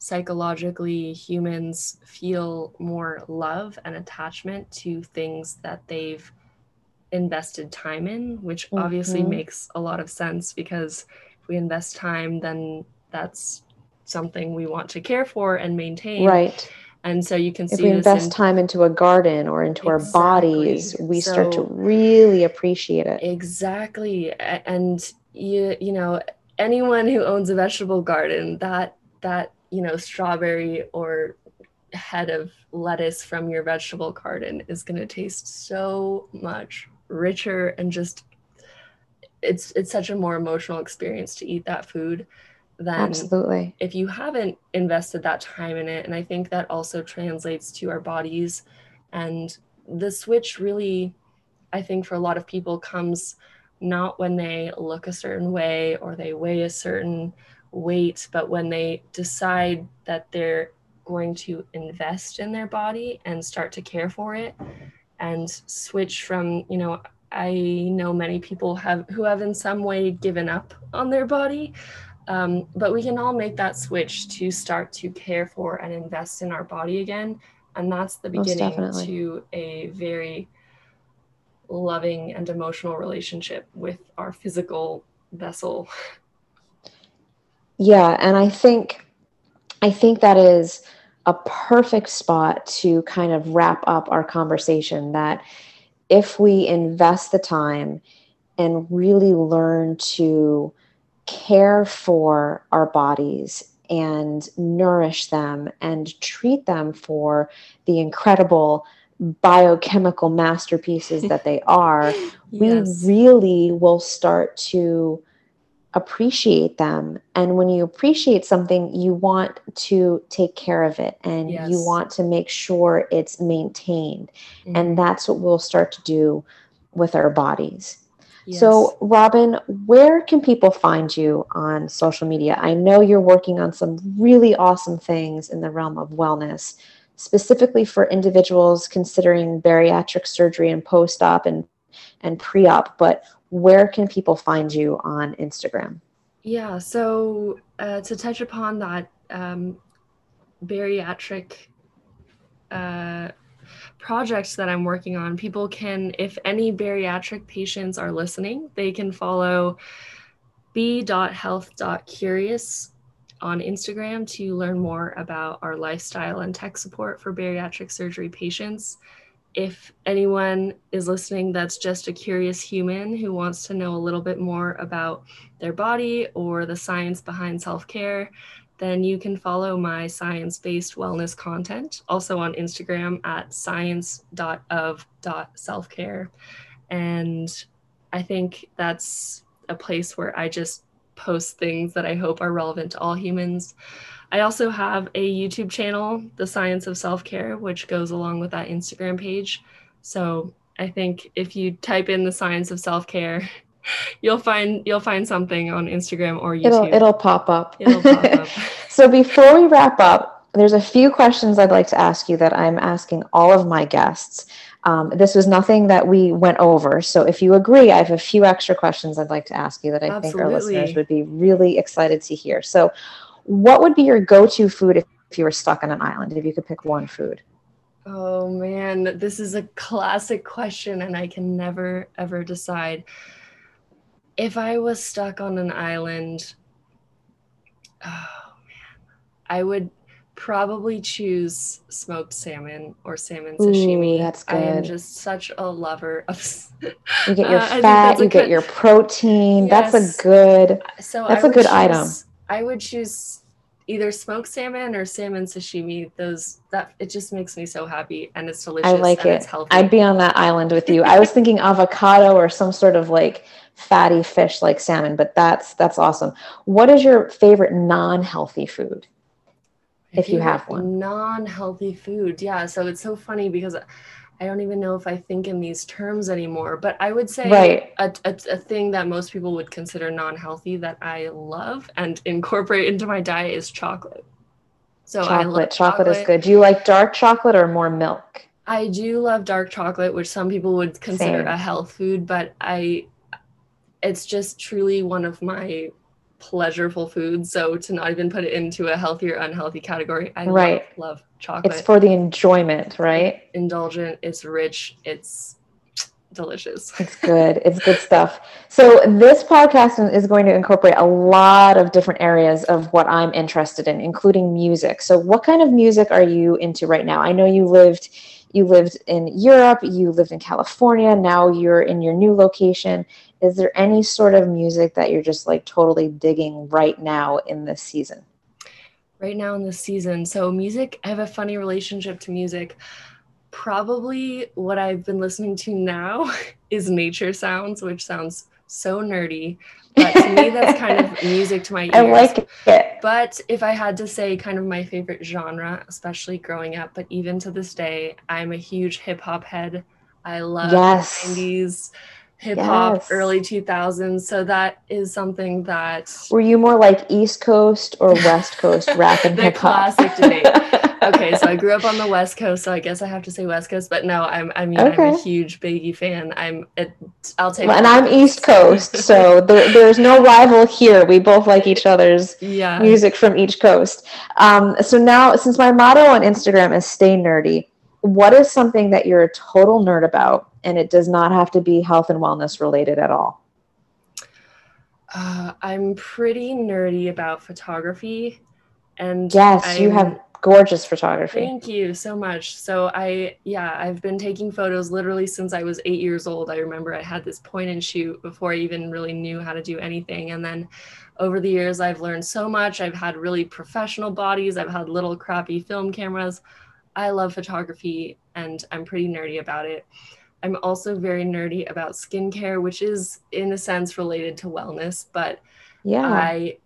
psychologically humans feel more love and attachment to things that they've invested time in, which mm-hmm. obviously makes a lot of sense because if we invest time, then that's something we want to care for and maintain. Right. And so you can see if we invest in, time into a garden or into exactly. our bodies, we so, start to really appreciate it. Exactly. And you you know, anyone who owns a vegetable garden, that that you know, strawberry or head of lettuce from your vegetable garden is going to taste so much richer and just it's it's such a more emotional experience to eat that food than absolutely. if you haven't invested that time in it. And i think that also translates to our bodies. And the switch really i think for a lot of people comes not when they look a certain way or they weigh a certain weight, but when they decide that they're going to invest in their body and start to care for it and switch from, you know, I know many people have who have in some way given up on their body. Um, but we can all make that switch to start to care for and invest in our body again. And that's the beginning to a very loving and emotional relationship with our physical vessel. Yeah, and I think I think that is a perfect spot to kind of wrap up our conversation that if we invest the time and really learn to care for our bodies and nourish them and treat them for the incredible biochemical masterpieces that they are, yes. we really will start to appreciate them. And when you appreciate something, you want to take care of it and Yes. you want to make sure it's maintained. Mhm. And that's what we'll start to do with our bodies. Yes. So, Robin, where can people find you on social media? I know you're working on some really awesome things in the realm of wellness, specifically for individuals considering bariatric surgery and post op and, and pre op. But where can people find you on Instagram? Yeah, so uh, to touch upon that um, bariatric uh, project that I'm working on, people can, if any bariatric patients are listening, they can follow b.health.curious on Instagram to learn more about our lifestyle and tech support for bariatric surgery patients. If anyone is listening that's just a curious human who wants to know a little bit more about their body or the science behind self care, then you can follow my science based wellness content also on Instagram at science.of.selfcare. And I think that's a place where I just post things that I hope are relevant to all humans. I also have a YouTube channel, The Science of Self Care, which goes along with that Instagram page. So I think if you type in the science of self care, you'll find you'll find something on Instagram or YouTube. It'll, it'll pop up. It'll pop up. so, before we wrap up, there's a few questions I'd like to ask you that I'm asking all of my guests. Um, this was nothing that we went over. So, if you agree, I have a few extra questions I'd like to ask you that I think our listeners would be really excited to hear. So, what would be your go to food if, if you were stuck on an island, if you could pick one food? Oh man, this is a classic question, and I can never ever decide. If I was stuck on an island, oh man, I would probably choose smoked salmon or salmon Ooh, sashimi. that's good. I am just such a lover of. You get your Uh, fat, you get good- your protein. Yes. That's a good. So That's I a good item. I would choose either smoked salmon or salmon sashimi. Those that it just makes me so happy, and it's delicious. I like it. I'd be on that island with you. I was thinking avocado or some sort of like fatty fish like salmon, but that's that's awesome. What is your favorite non-healthy food? If you have one. Non-healthy food. Yeah. So it's so funny because I don't even know if I think in these terms anymore. But I would say Right. a, a, a thing that most people would consider non-healthy that I love and incorporate into my diet is chocolate. So I love chocolate. Chocolate is good. Do you like dark chocolate or more milk? I do love dark chocolate, which some people would consider Same. a health food, but I it's just truly one of my pleasurable foods. So to not even put it into a healthy or unhealthy category, I Right. love, love chocolate. It's for the enjoyment, right? indulgent, it's rich, it's delicious. It's good. It's good stuff. So this podcast is going to incorporate a lot of different areas of what I'm interested in, including music. So what kind of music are you into right now? I know you lived you lived in Europe, you lived in California, now you're in your new location. Is there any sort of music that you're just like totally digging right now in this season? right now in this season. So music, I have a funny relationship to music. Probably what I've been listening to now is nature sounds, which sounds so nerdy. But to me, that's kind of music to my ears. I like it. But if I had to say kind of my favorite genre, especially growing up, but even to this day, I'm a huge hip hop head. I love Yes. 90s hip hop, Yes. early 2000s. So that is something that Were you more like East Coast or West Coast rap and hip hop? classic debate. okay, so I grew up on the West Coast, so I guess I have to say West Coast. But no, I'm I mean I'm a huge Biggie fan. I'm it, I'll take. and I'm East. Coast, so there, there's no rival here. We both like each other's yeah, music from each coast. Um, so now, since my motto on Instagram is "Stay nerdy," what is something that you're a total nerd about, and it does not have to be health and wellness related at all? uh, I'm pretty nerdy about photography, and Yes, you I'm- have gorgeous photography. Thank you so much. So I yeah, I've been taking photos literally since I was 8 years old. I remember I had this point and shoot before I even really knew how to do anything and then over the years I've learned so much. I've had really professional bodies, I've had little crappy film cameras. I love photography and I'm pretty nerdy about it. I'm also very nerdy about skincare, which is in a sense related to wellness, but Yeah. I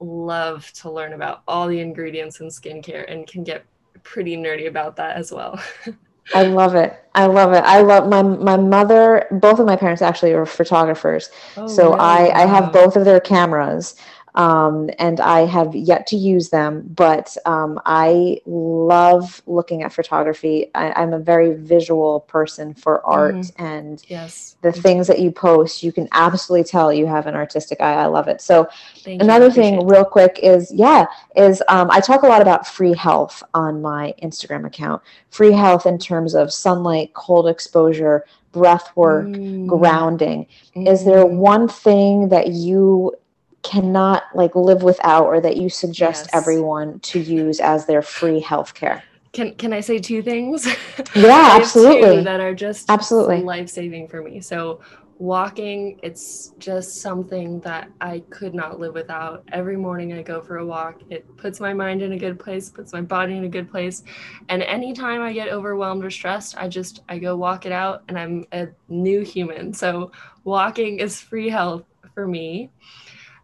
love to learn about all the ingredients in skincare and can get pretty nerdy about that as well. I love it. I love it. I love my my mother. Both of my parents actually are photographers, oh, so really? I I have both of their cameras um, and I have yet to use them, but um, I love looking at photography. I, am a very visual person for art, mm and yes. the things that you post, you can absolutely tell you have an artistic eye. I love it. So, Thank another thing, real quick, is yeah, is um, I talk a lot about free health on my Instagram account. Free health in terms of sunlight, cold exposure, breath work, mm. grounding. Mm. Is there mm. one thing that you cannot like live without or that you suggest yes. everyone to use as their free healthcare? Can can I say two things? Yeah, absolutely. that are just absolutely life saving for me. So walking, it's just something that I could not live without. Every morning I go for a walk. It puts my mind in a good place, puts my body in a good place. And anytime I get overwhelmed or stressed, I just I go walk it out and I'm a new human. So walking is free health for me.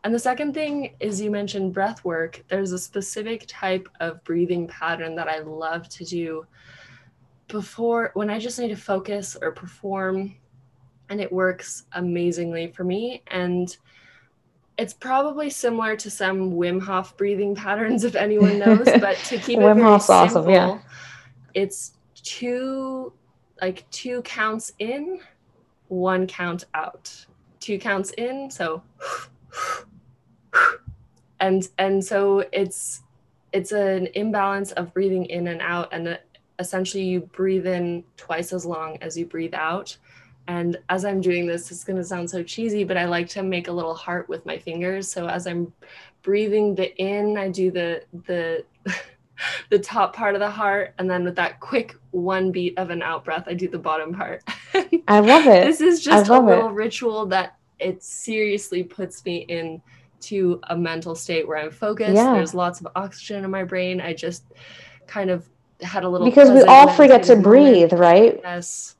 And the second thing is you mentioned breath work. There's a specific type of breathing pattern that I love to do before when I just need to focus or perform. And it works amazingly for me. And it's probably similar to some Wim Hof breathing patterns, if anyone knows, but to keep it Wim very Hof's simple, awesome, yeah. it's two like two counts in, one count out. Two counts in, so and and so it's it's an imbalance of breathing in and out and essentially you breathe in twice as long as you breathe out. And as i'm doing this it's going to sound so cheesy but i like to make a little heart with my fingers. So as i'm breathing the in i do the the the top part of the heart and then with that quick one beat of an out breath i do the bottom part. I love it. This is just a little it. ritual that it seriously puts me in to a mental state where I'm focused. Yeah. There's lots of oxygen in my brain. I just kind of had a little because we all forget to moment. breathe, right? Yes.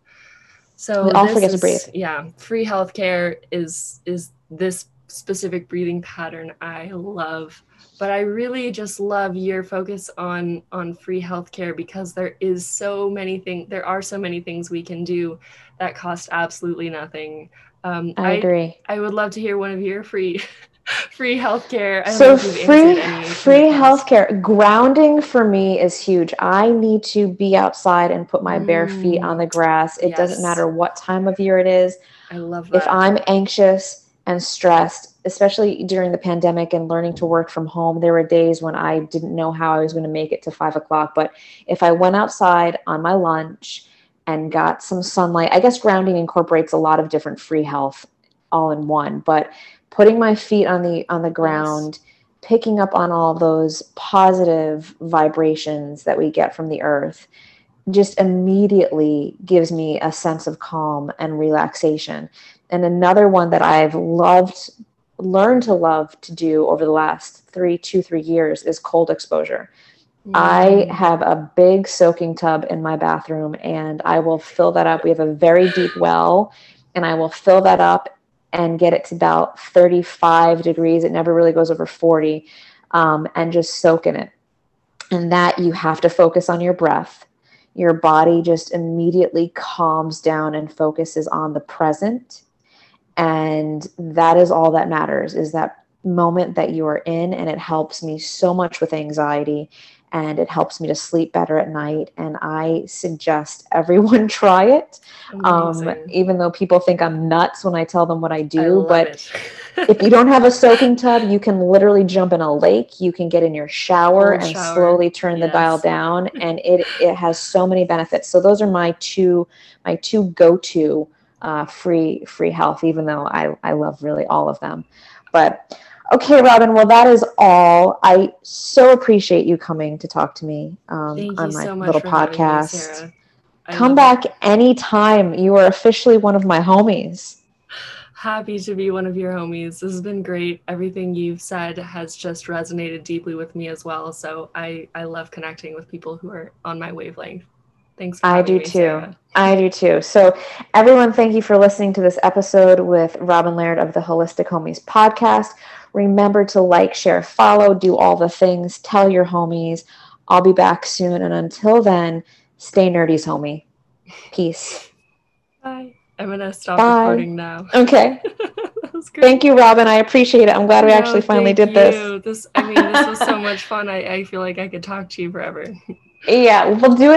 So we all forget is, to breathe. Yeah, free healthcare is is this specific breathing pattern I love. But I really just love your focus on on free healthcare because there is so many things. There are so many things we can do that cost absolutely nothing. Um, I agree. I, I would love to hear one of your free free healthcare. so free free healthcare grounding for me is huge. I need to be outside and put my mm. bare feet on the grass. It yes. doesn't matter what time of year it is. I love that. If I'm anxious and stressed, especially during the pandemic and learning to work from home, there were days when I didn't know how I was going to make it to five o'clock. But if I went outside on my lunch and got some sunlight, I guess grounding incorporates a lot of different free health all in one. But putting my feet on the on the ground yes. picking up on all those positive vibrations that we get from the earth just immediately gives me a sense of calm and relaxation and another one that i've loved learned to love to do over the last three two three years is cold exposure mm. I have a big soaking tub in my bathroom and I will fill that up. We have a very deep well and I will fill that up and get it to about 35 degrees. It never really goes over 40 um, and just soak in it. And that you have to focus on your breath. Your body just immediately calms down and focuses on the present. And that is all that matters is that moment that you are in. And it helps me so much with anxiety and it helps me to sleep better at night. And I suggest everyone try it. Um, even though people think I'm nuts when I tell them what I do, I but if you don't have a soaking tub, you can literally jump in a lake. You can get in your shower Cold and shower. slowly turn yes. the dial down, and it it has so many benefits. So those are my two my two go to uh, free free health. Even though I I love really all of them, but Okay, Robin. Well, that is all. I so appreciate you coming to talk to me um, on my so little podcast. Me, Come back it. anytime. You are officially one of my homies. Happy to be one of your homies. This has been great. Everything you've said has just resonated deeply with me as well. So I, I love connecting with people who are on my wavelength. Thanks for I do me, too. Sarah. I do too. So, everyone, thank you for listening to this episode with Robin Laird of the Holistic Homies podcast. Remember to like, share, follow, do all the things, tell your homies. I'll be back soon. And until then, stay nerdy's homie. Peace. Bye. I'm gonna stop Bye. recording now. Okay. that was great. Thank you, Robin. I appreciate it. I'm glad we No, actually finally did this. This I mean, this was so much fun. I, I feel like I could talk to you forever. Yeah, we'll do it